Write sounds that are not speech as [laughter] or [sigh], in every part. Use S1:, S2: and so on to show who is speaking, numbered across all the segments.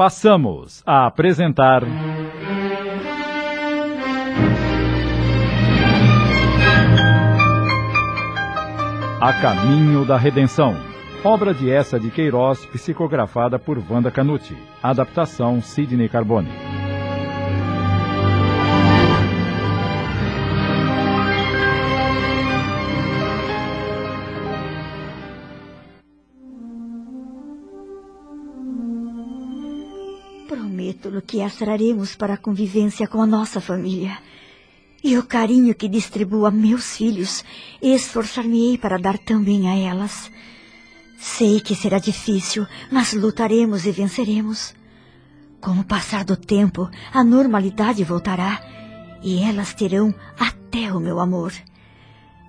S1: passamos a apresentar. A Caminho da Redenção. Obra de essa de Queiroz, psicografada por Wanda Canuti. Adaptação Sidney Carbone.
S2: Prometo-lhe que as traremos para a convivência com a nossa família. E o carinho que distribuo a meus filhos, esforçar-me-ei para dar também a elas. Sei que será difícil, mas lutaremos e venceremos. Com o passar do tempo, a normalidade voltará e elas terão até o meu amor.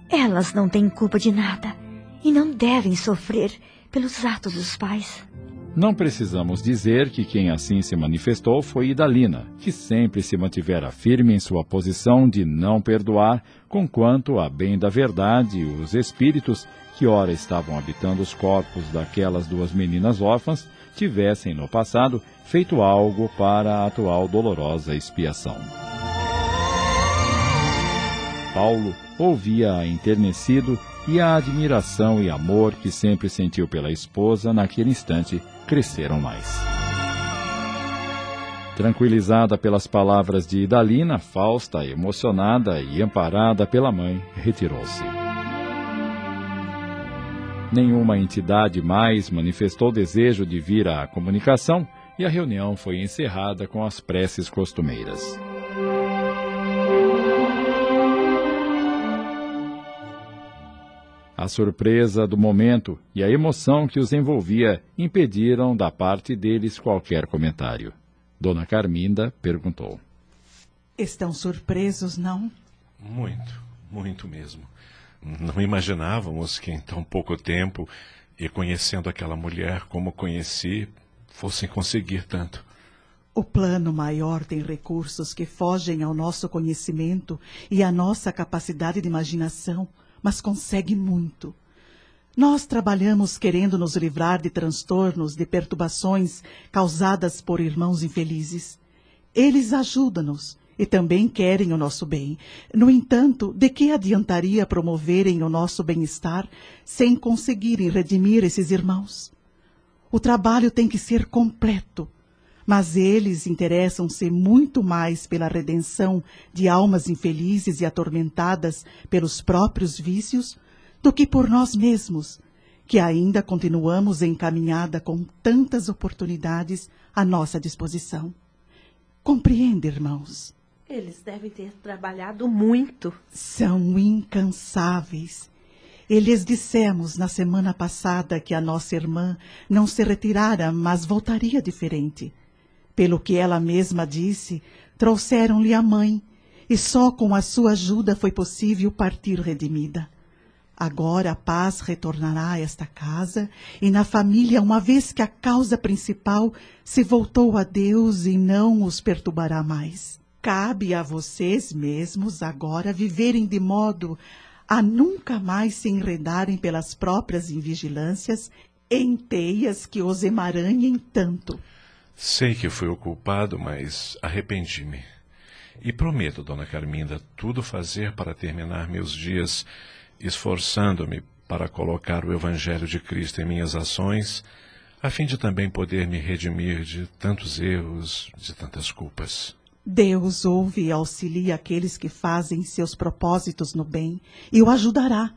S2: Elas não têm culpa de nada e não devem sofrer pelos atos dos pais.
S1: Não precisamos dizer que quem assim se manifestou foi Idalina, que sempre se mantivera firme em sua posição de não perdoar, conquanto, a bem da verdade, os espíritos que ora estavam habitando os corpos daquelas duas meninas órfãs tivessem no passado feito algo para a atual dolorosa expiação. Paulo ouvia enternecido e a admiração e amor que sempre sentiu pela esposa naquele instante cresceram mais. Tranquilizada pelas palavras de Idalina, Fausta, emocionada e amparada pela mãe, retirou-se. Nenhuma entidade mais manifestou desejo de vir à comunicação e a reunião foi encerrada com as preces costumeiras. A surpresa do momento e a emoção que os envolvia impediram da parte deles qualquer comentário. Dona Carminda perguntou:
S3: Estão surpresos, não?
S4: Muito, muito mesmo. Não imaginávamos que em tão pouco tempo, e conhecendo aquela mulher como conheci, fossem conseguir tanto.
S3: O plano maior tem recursos que fogem ao nosso conhecimento e à nossa capacidade de imaginação mas consegue muito. Nós trabalhamos querendo nos livrar de transtornos, de perturbações causadas por irmãos infelizes. Eles ajudam-nos e também querem o nosso bem. No entanto, de que adiantaria promoverem o nosso bem-estar sem conseguirem redimir esses irmãos? O trabalho tem que ser completo, mas eles interessam-se muito mais pela redenção de almas infelizes e atormentadas pelos próprios vícios do que por nós mesmos, que ainda continuamos encaminhada com tantas oportunidades à nossa disposição. Compreende, irmãos?
S5: Eles devem ter trabalhado muito.
S3: São incansáveis. E lhes dissemos na semana passada que a nossa irmã não se retirara, mas voltaria diferente. Pelo que ela mesma disse, trouxeram-lhe a mãe, e só com a sua ajuda foi possível partir redimida. Agora a paz retornará a esta casa e na família, uma vez que a causa principal se voltou a Deus e não os perturbará mais. Cabe a vocês mesmos agora viverem de modo a nunca mais se enredarem pelas próprias invigilâncias em teias que os emaranhem tanto.
S4: Sei que fui o culpado, mas arrependi-me. E prometo, dona Carminda, tudo fazer para terminar meus dias esforçando-me para colocar o Evangelho de Cristo em minhas ações, a fim de também poder me redimir de tantos erros, de tantas culpas.
S3: Deus ouve e auxilia aqueles que fazem seus propósitos no bem e o ajudará.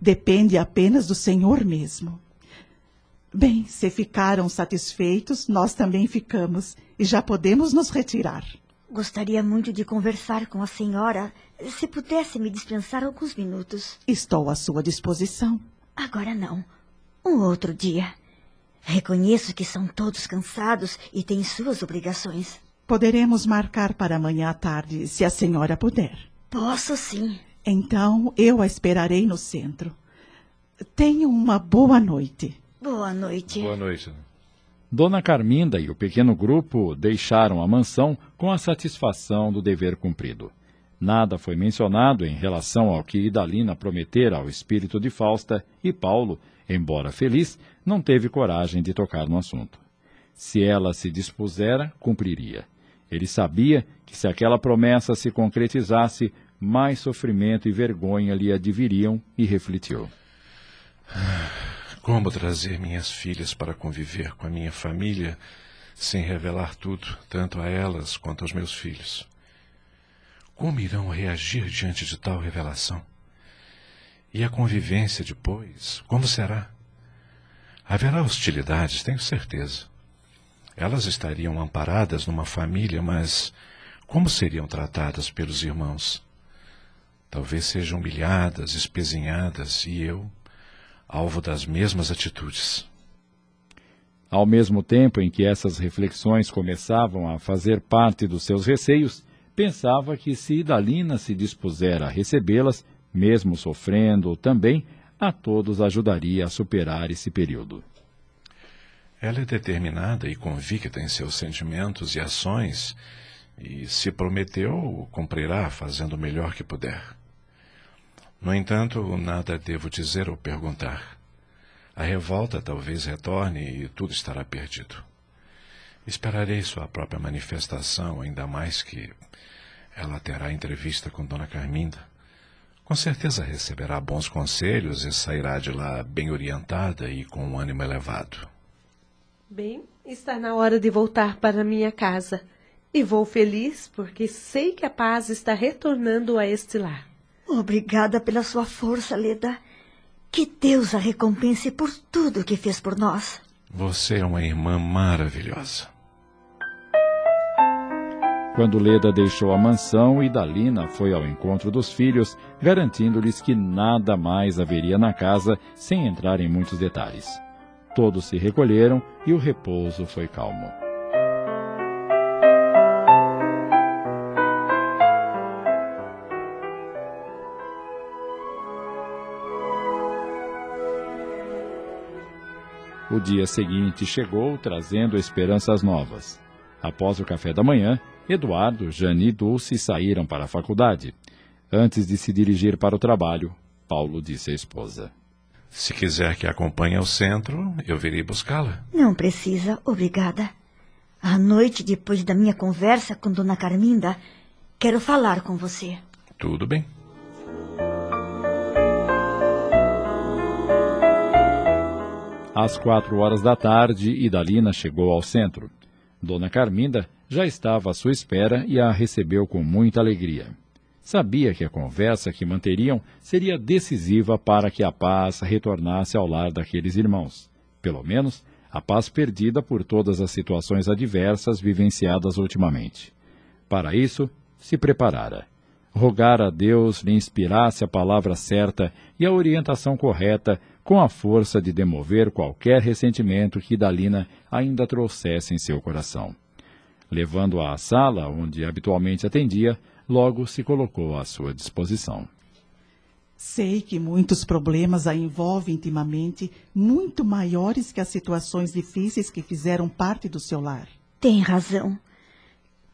S3: Depende apenas do Senhor mesmo. Bem, se ficaram satisfeitos, nós também ficamos e já podemos nos retirar.
S2: Gostaria muito de conversar com a senhora. Se pudesse me dispensar alguns minutos.
S3: Estou à sua disposição.
S2: Agora não. Um outro dia. Reconheço que são todos cansados e têm suas obrigações.
S3: Poderemos marcar para amanhã à tarde, se a senhora puder.
S2: Posso sim.
S3: Então eu a esperarei no centro. Tenha uma boa noite.
S2: Boa noite.
S4: Boa noite.
S1: Dona Carminda e o pequeno grupo deixaram a mansão com a satisfação do dever cumprido. Nada foi mencionado em relação ao que Idalina prometera ao espírito de Fausta e Paulo, embora feliz, não teve coragem de tocar no assunto. Se ela se dispusera, cumpriria. Ele sabia que se aquela promessa se concretizasse, mais sofrimento e vergonha lhe adviriam e refletiu. [sighs]
S4: Como trazer minhas filhas para conviver com a minha família sem revelar tudo, tanto a elas quanto aos meus filhos? Como irão reagir diante de tal revelação? E a convivência depois, como será? Haverá hostilidades, tenho certeza. Elas estariam amparadas numa família, mas como seriam tratadas pelos irmãos? Talvez sejam humilhadas, espezinhadas, e eu, alvo das mesmas atitudes.
S1: Ao mesmo tempo em que essas reflexões começavam a fazer parte dos seus receios, pensava que se Idalina se dispuser a recebê-las, mesmo sofrendo também, a todos ajudaria a superar esse período.
S4: Ela é determinada e convicta em seus sentimentos e ações, e se prometeu, cumprirá fazendo o melhor que puder. No entanto, nada devo dizer ou perguntar. A revolta talvez retorne e tudo estará perdido. Esperarei sua própria manifestação, ainda mais que ela terá entrevista com Dona Carminda. Com certeza receberá bons conselhos e sairá de lá bem orientada e com um ânimo elevado.
S5: Bem, está na hora de voltar para minha casa. E vou feliz porque sei que a paz está retornando a este lar.
S2: Obrigada pela sua força, Leda. Que Deus a recompense por tudo que fez por nós.
S4: Você é uma irmã maravilhosa.
S1: Quando Leda deixou a mansão, Idalina foi ao encontro dos filhos, garantindo-lhes que nada mais haveria na casa, sem entrar em muitos detalhes. Todos se recolheram e o repouso foi calmo. O dia seguinte chegou trazendo esperanças novas. Após o café da manhã, Eduardo, Jane e Dulce saíram para a faculdade. Antes de se dirigir para o trabalho, Paulo disse à esposa:
S4: Se quiser que a acompanhe ao centro, eu virei buscá-la.
S2: Não precisa, obrigada. À noite, depois da minha conversa com Dona Carminda, quero falar com você.
S4: Tudo bem.
S1: Às quatro horas da tarde, Idalina chegou ao centro. Dona Carminda já estava à sua espera e a recebeu com muita alegria. Sabia que a conversa que manteriam seria decisiva para que a paz retornasse ao lar daqueles irmãos. Pelo menos, a paz perdida por todas as situações adversas vivenciadas ultimamente. Para isso, se preparara. Rogar a Deus lhe inspirasse a palavra certa e a orientação correta com a força de demover qualquer ressentimento que Dalina ainda trouxesse em seu coração. Levando-a à sala onde habitualmente atendia, logo se colocou à sua disposição.
S3: Sei que muitos problemas a envolvem intimamente, muito maiores que as situações difíceis que fizeram parte do seu lar.
S2: Tem razão.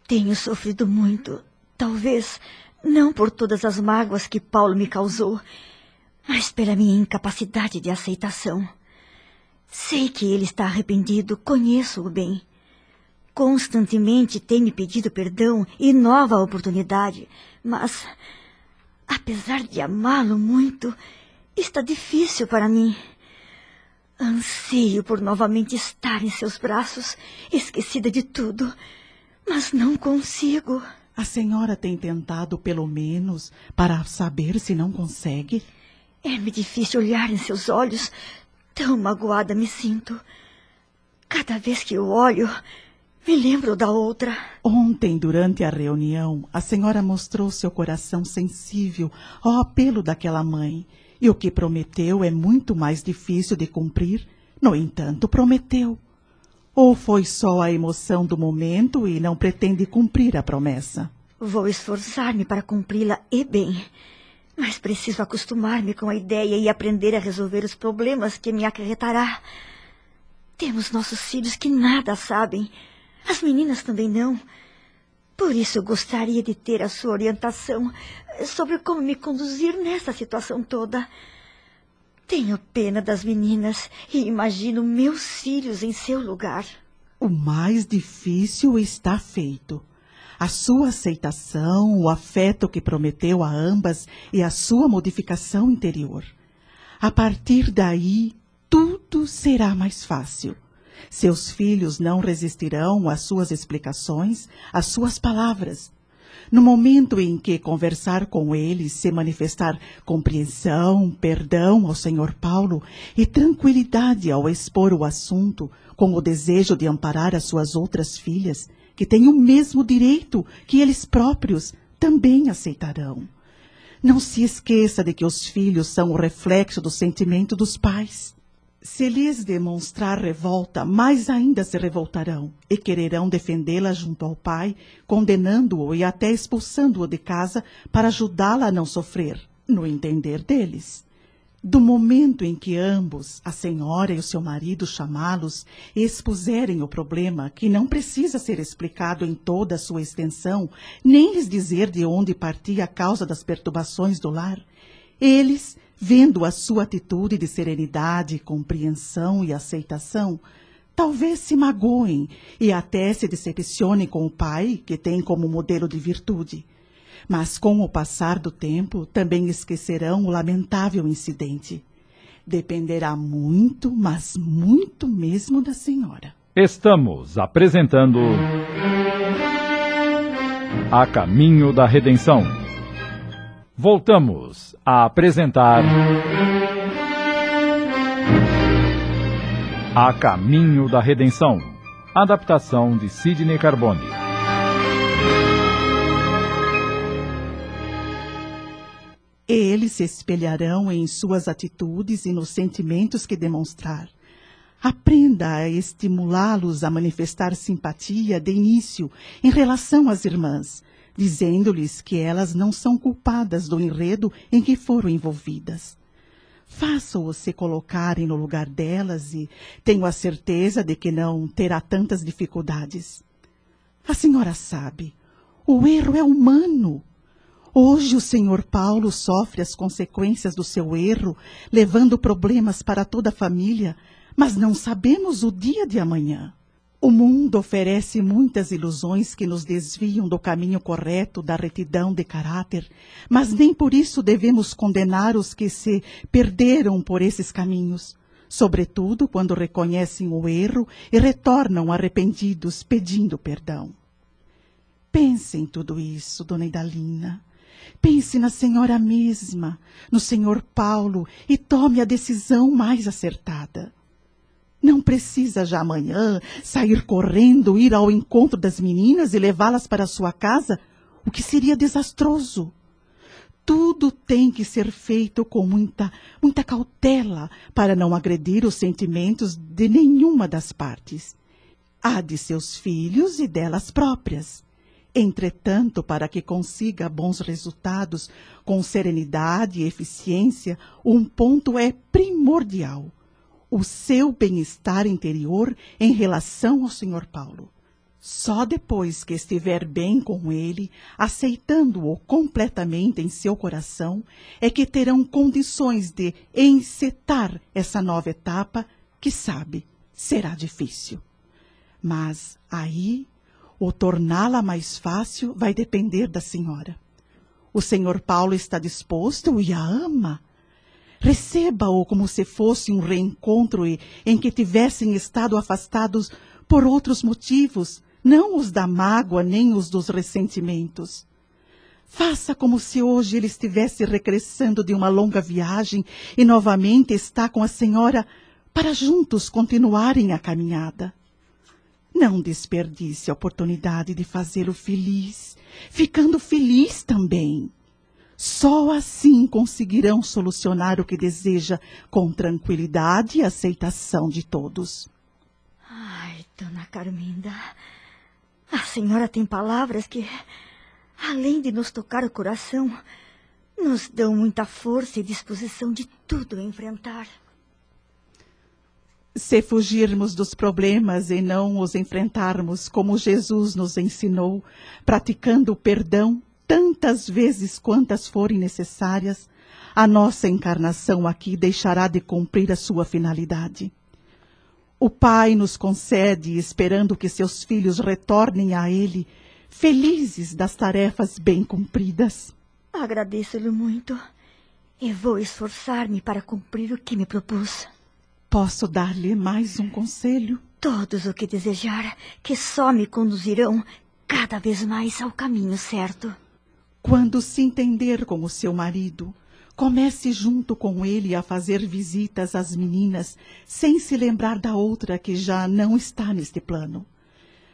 S2: Tenho sofrido muito. Talvez não por todas as mágoas que Paulo me causou, mas pela minha incapacidade de aceitação. Sei que ele está arrependido, conheço-o bem. Constantemente tem me pedido perdão e nova oportunidade, mas, apesar de amá-lo muito, está difícil para mim. Anseio por novamente estar em seus braços, esquecida de tudo, mas não consigo.
S3: A senhora tem tentado, pelo menos, para saber se não consegue?
S2: É-me difícil olhar em seus olhos. Tão magoada me sinto. Cada vez que o olho, me lembro da outra.
S3: Ontem, durante a reunião, a senhora mostrou seu coração sensível ao apelo daquela mãe. E o que prometeu é muito mais difícil de cumprir. No entanto, prometeu. Ou foi só a emoção do momento e não pretende cumprir a promessa?
S2: Vou esforçar-me para cumpri-la e bem. Mas preciso acostumar-me com a ideia e aprender a resolver os problemas que me acarretará. Temos nossos filhos que nada sabem. As meninas também não. Por isso gostaria de ter a sua orientação sobre como me conduzir nessa situação toda. Tenho pena das meninas e imagino meus filhos em seu lugar.
S3: O mais difícil está feito. A sua aceitação, o afeto que prometeu a ambas e a sua modificação interior. A partir daí, tudo será mais fácil. Seus filhos não resistirão às suas explicações, às suas palavras. No momento em que conversar com eles, se manifestar compreensão, perdão ao Senhor Paulo e tranquilidade ao expor o assunto, com o desejo de amparar as suas outras filhas, que têm o mesmo direito que eles próprios, também aceitarão. Não se esqueça de que os filhos são o reflexo do sentimento dos pais. Se lhes demonstrar revolta, mais ainda se revoltarão e quererão defendê-la junto ao pai, condenando-o e até expulsando-o de casa para ajudá-la a não sofrer, no entender deles. Do momento em que ambos, a senhora e o seu marido, chamá-los e expuserem o problema, que não precisa ser explicado em toda a sua extensão, nem lhes dizer de onde partia a causa das perturbações do lar, eles, vendo a sua atitude de serenidade, compreensão e aceitação, talvez se magoem e até se decepcionem com o pai, que tem como modelo de virtude. Mas com o passar do tempo, também esquecerão o lamentável incidente. Dependerá muito, mas muito mesmo da senhora.
S1: Estamos apresentando. A Caminho da Redenção. Voltamos a apresentar. A Caminho da Redenção. Adaptação de Sidney Carbone.
S3: Eles se espelharão em suas atitudes e nos sentimentos que demonstrar. Aprenda a estimulá-los a manifestar simpatia de início em relação às irmãs, dizendo-lhes que elas não são culpadas do enredo em que foram envolvidas. Faça-os se colocarem no lugar delas e tenho a certeza de que não terá tantas dificuldades. A senhora sabe, o erro é humano Hoje o senhor Paulo sofre as consequências do seu erro, levando problemas para toda a família, mas não sabemos o dia de amanhã. O mundo oferece muitas ilusões que nos desviam do caminho correto da retidão de caráter, mas nem por isso devemos condenar os que se perderam por esses caminhos, sobretudo quando reconhecem o erro e retornam arrependidos pedindo perdão. Pense em tudo isso, dona Idalina. Pense na senhora mesma, no senhor Paulo e tome a decisão mais acertada. Não precisa já amanhã sair correndo, ir ao encontro das meninas e levá-las para sua casa, o que seria desastroso. Tudo tem que ser feito com muita, muita cautela para não agredir os sentimentos de nenhuma das partes. Há de seus filhos e delas próprias. Entretanto, para que consiga bons resultados com serenidade e eficiência, um ponto é primordial: o seu bem-estar interior em relação ao Sr. Paulo. Só depois que estiver bem com ele, aceitando-o completamente em seu coração, é que terão condições de encetar essa nova etapa que, sabe, será difícil. Mas aí o torná-la mais fácil vai depender da senhora. O senhor Paulo está disposto e a ama. Receba-o como se fosse um reencontro em que tivessem estado afastados por outros motivos, não os da mágoa nem os dos ressentimentos. Faça como se hoje ele estivesse regressando de uma longa viagem e novamente está com a senhora para juntos continuarem a caminhada. Não desperdice a oportunidade de fazê-lo feliz, ficando feliz também. Só assim conseguirão solucionar o que deseja com tranquilidade e aceitação de todos.
S2: Ai, dona Carminda, a senhora tem palavras que, além de nos tocar o coração, nos dão muita força e disposição de tudo enfrentar.
S3: Se fugirmos dos problemas e não os enfrentarmos como Jesus nos ensinou, praticando o perdão tantas vezes quantas forem necessárias, a nossa encarnação aqui deixará de cumprir a sua finalidade. O Pai nos concede, esperando que seus filhos retornem a Ele, felizes das tarefas bem cumpridas.
S2: Agradeço-lhe muito e vou esforçar-me para cumprir o que me propus.
S3: Posso dar-lhe mais um conselho?
S2: Todos o que desejar, que só me conduzirão cada vez mais ao caminho certo.
S3: Quando se entender com o seu marido, comece junto com ele a fazer visitas às meninas, sem se lembrar da outra que já não está neste plano.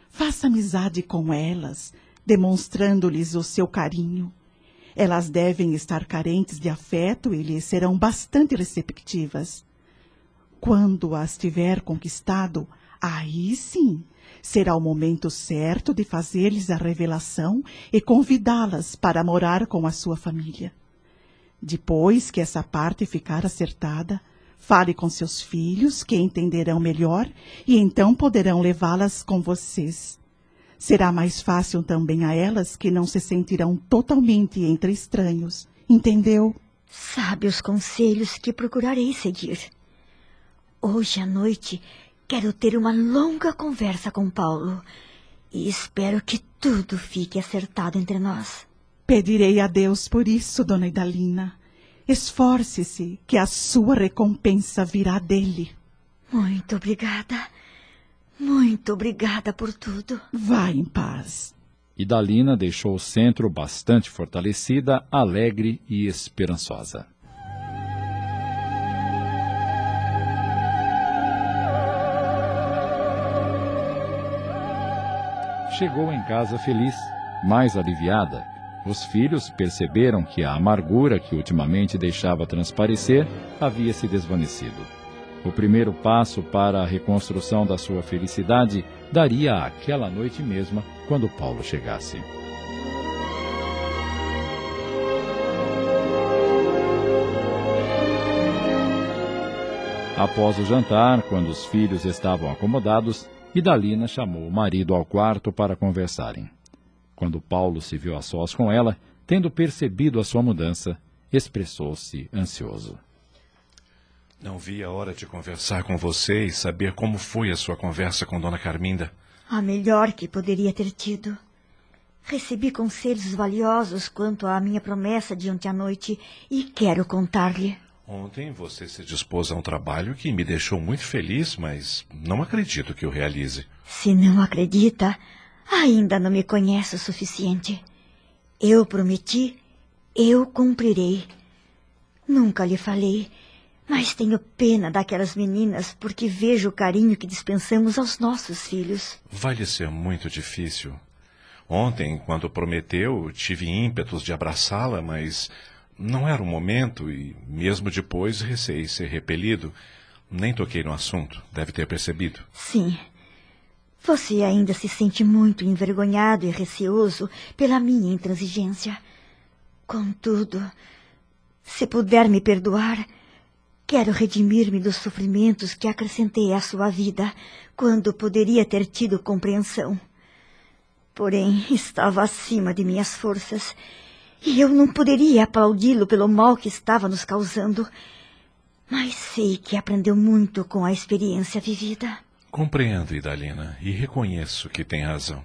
S3: Faça amizade com elas, demonstrando-lhes o seu carinho. Elas devem estar carentes de afeto e lhe serão bastante receptivas. Quando as tiver conquistado, aí sim será o momento certo de fazer-lhes a revelação e convidá-las para morar com a sua família. Depois que essa parte ficar acertada, fale com seus filhos, que entenderão melhor, e então poderão levá-las com vocês. Será mais fácil também a elas que não se sentirão totalmente entre estranhos. Entendeu?
S2: Sabe os conselhos que procurarei seguir. Hoje à noite quero ter uma longa conversa com Paulo e espero que tudo fique acertado entre nós.
S3: Pedirei a Deus por isso, dona Idalina. Esforce-se, que a sua recompensa virá dele.
S2: Muito obrigada. Muito obrigada por tudo.
S3: Vá em paz.
S1: Idalina deixou o centro bastante fortalecida, alegre e esperançosa. Chegou em casa feliz, mais aliviada. Os filhos perceberam que a amargura que ultimamente deixava transparecer havia se desvanecido. O primeiro passo para a reconstrução da sua felicidade daria aquela noite mesma, quando Paulo chegasse. Após o jantar, quando os filhos estavam acomodados, Idalina chamou o marido ao quarto para conversarem. Quando Paulo se viu a sós com ela, tendo percebido a sua mudança, expressou-se ansioso.
S4: Não vi a hora de conversar com você e saber como foi a sua conversa com Dona Carminda.
S2: A melhor que poderia ter tido. Recebi conselhos valiosos quanto à minha promessa de ontem à noite e quero contar-lhe.
S4: Ontem você se dispôs a um trabalho que me deixou muito feliz, mas não acredito que o realize.
S2: Se não acredita, ainda não me conhece o suficiente. Eu prometi, eu cumprirei. Nunca lhe falei, mas tenho pena daquelas meninas porque vejo o carinho que dispensamos aos nossos filhos.
S4: Vai lhe ser muito difícil. Ontem, quando prometeu, tive ímpetos de abraçá-la, mas não era o momento e, mesmo depois, receei ser repelido. Nem toquei no assunto, deve ter percebido.
S2: Sim. Você ainda se sente muito envergonhado e receoso pela minha intransigência. Contudo, se puder me perdoar, quero redimir-me dos sofrimentos que acrescentei à sua vida quando poderia ter tido compreensão. Porém, estava acima de minhas forças e eu não poderia aplaudi-lo pelo mal que estava nos causando. Mas sei que aprendeu muito com a experiência vivida.
S4: Compreendo, Idalina, e reconheço que tem razão.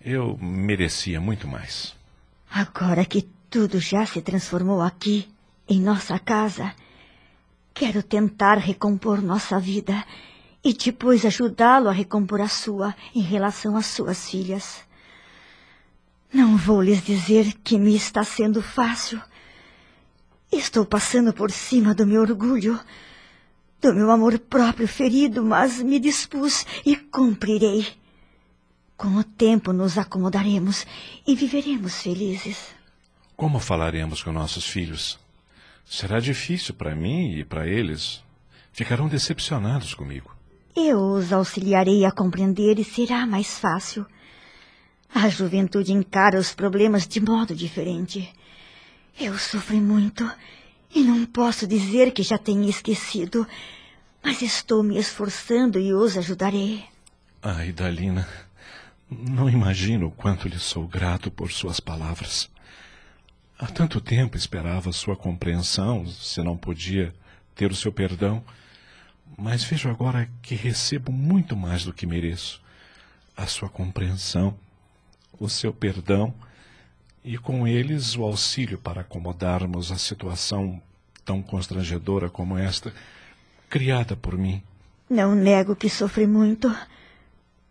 S4: Eu merecia muito mais.
S2: Agora que tudo já se transformou aqui, em nossa casa, quero tentar recompor nossa vida e depois ajudá-lo a recompor a sua em relação às suas filhas. Não vou lhes dizer que me está sendo fácil. Estou passando por cima do meu orgulho, do meu amor próprio ferido, mas me dispus e cumprirei. Com o tempo nos acomodaremos e viveremos felizes.
S4: Como falaremos com nossos filhos? Será difícil para mim e para eles. Ficarão decepcionados comigo.
S2: Eu os auxiliarei a compreender e será mais fácil. A juventude encara os problemas de modo diferente. Eu sofri muito e não posso dizer que já tenha esquecido, mas estou me esforçando e os ajudarei.
S4: Ai, Dalina, não imagino o quanto lhe sou grato por suas palavras. Há tanto tempo esperava sua compreensão, se não podia ter o seu perdão. mas vejo agora que recebo muito mais do que mereço. A sua compreensão, o seu perdão e com eles o auxílio para acomodarmos a situação tão constrangedora como esta, criada por mim.
S2: Não nego que sofri muito.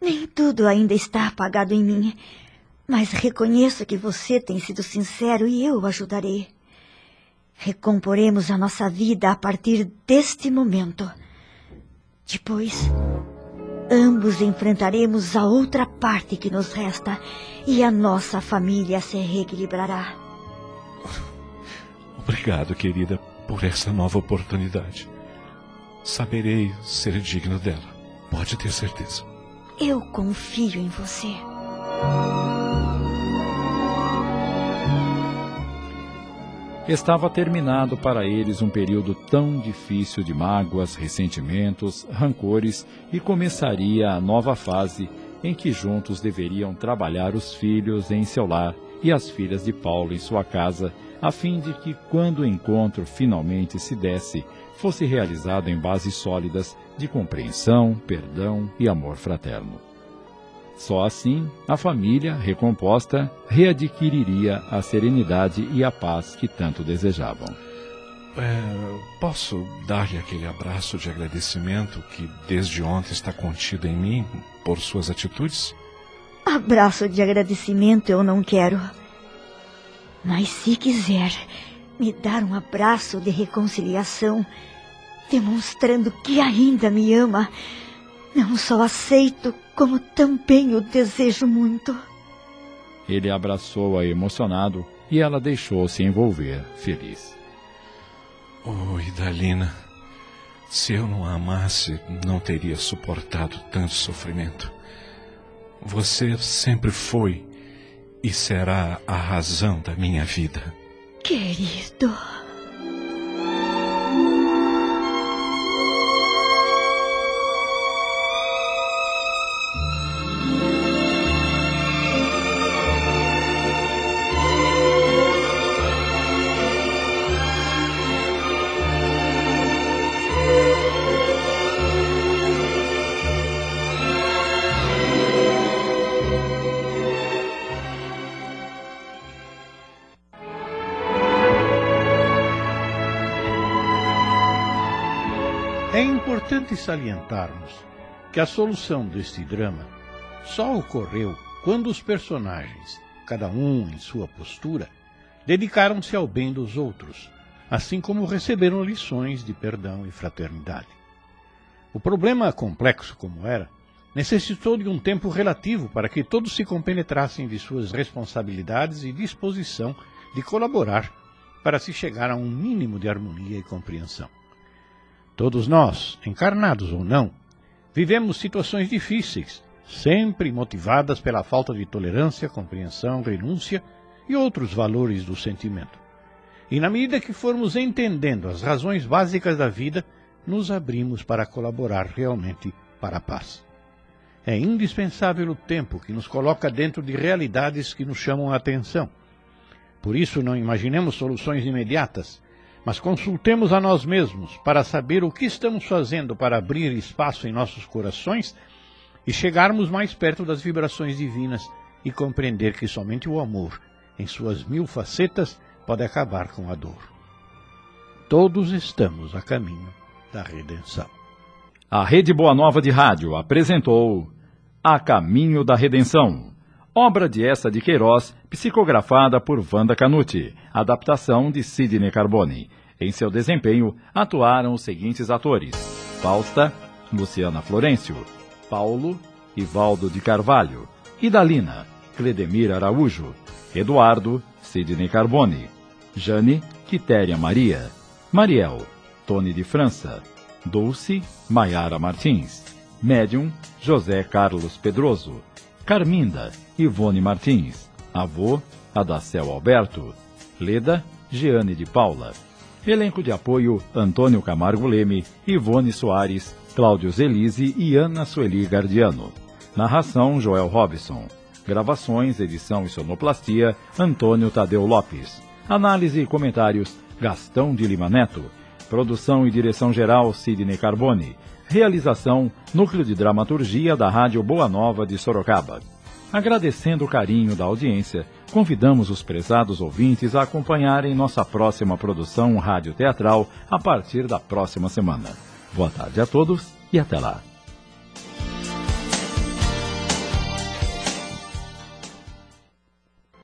S2: Nem tudo ainda está apagado em mim. Mas reconheço que você tem sido sincero e eu o ajudarei. Recomporemos a nossa vida a partir deste momento. Depois, ambos enfrentaremos a outra parte que nos resta e a nossa família se reequilibrará.
S4: Obrigado, querida, por essa nova oportunidade. Saberei ser digno dela. Pode ter certeza.
S2: Eu confio em você.
S1: Estava terminado para eles um período tão difícil de mágoas, ressentimentos, rancores e começaria a nova fase em que juntos deveriam trabalhar os filhos em seu lar e as filhas de Paulo em sua casa, a fim de que, quando o encontro finalmente se desse, fosse realizado em bases sólidas de compreensão, perdão e amor fraterno. Só assim a família, recomposta, readquiriria a serenidade e a paz que tanto desejavam.
S4: É, posso dar-lhe aquele abraço de agradecimento que desde ontem está contido em mim por suas atitudes?
S2: Abraço de agradecimento eu não quero. Mas se quiser me dar um abraço de reconciliação, demonstrando que ainda me ama, não só aceito, como também o desejo muito.
S1: Ele abraçou-a emocionado e ela deixou-se envolver, feliz.
S4: Oh, Idalina, se eu não a amasse, não teria suportado tanto sofrimento. Você sempre foi e será a razão da minha vida.
S2: Querido.
S6: Importante salientarmos que a solução deste drama só ocorreu quando os personagens, cada um em sua postura, dedicaram-se ao bem dos outros, assim como receberam lições de perdão e fraternidade. O problema, complexo como era, necessitou de um tempo relativo para que todos se compenetrassem de suas responsabilidades e disposição de colaborar para se chegar a um mínimo de harmonia e compreensão. Todos nós, encarnados ou não, vivemos situações difíceis, sempre motivadas pela falta de tolerância, compreensão, renúncia e outros valores do sentimento. E na medida que formos entendendo as razões básicas da vida, nos abrimos para colaborar realmente para a paz. É indispensável o tempo que nos coloca dentro de realidades que nos chamam a atenção. Por isso, não imaginemos soluções imediatas, mas consultemos a nós mesmos para saber o que estamos fazendo para abrir espaço em nossos corações e chegarmos mais perto das vibrações divinas e compreender que somente o amor, em suas mil facetas, pode acabar com a dor. Todos estamos a caminho da redenção.
S1: A Rede Boa Nova de Rádio apresentou A Caminho da Redenção, obra de essa de Queiroz, psicografada por Wanda Canuti, adaptação de Sidney Carbone. Em seu desempenho, atuaram os seguintes atores: Fausta, Luciana Florencio, Paulo, Ivaldo de Carvalho, Idalina, Cledemir Araújo, Eduardo, Sidney Carbone, Jane, Quitéria Maria, Mariel, Tony de França, Dulce, Maiara Martins, Médium, José Carlos Pedroso, Carminda, Ivone Martins, Avô, Adacel Alberto, Leda, Jeane de Paula, Elenco de apoio: Antônio Camargo Leme, Ivone Soares, Cláudio Zelise e Ana Sueli Gardiano. Narração: Joel Robson. Gravações, edição e sonoplastia: Antônio Tadeu Lopes. Análise e comentários: Gastão de Lima Neto. Produção e direção geral Sidney Carbone. Realização Núcleo de Dramaturgia da Rádio Boa Nova de Sorocaba. Agradecendo o carinho da audiência, convidamos os prezados ouvintes a acompanharem nossa próxima produção rádio-teatral a partir da próxima semana. Boa tarde a todos e até lá.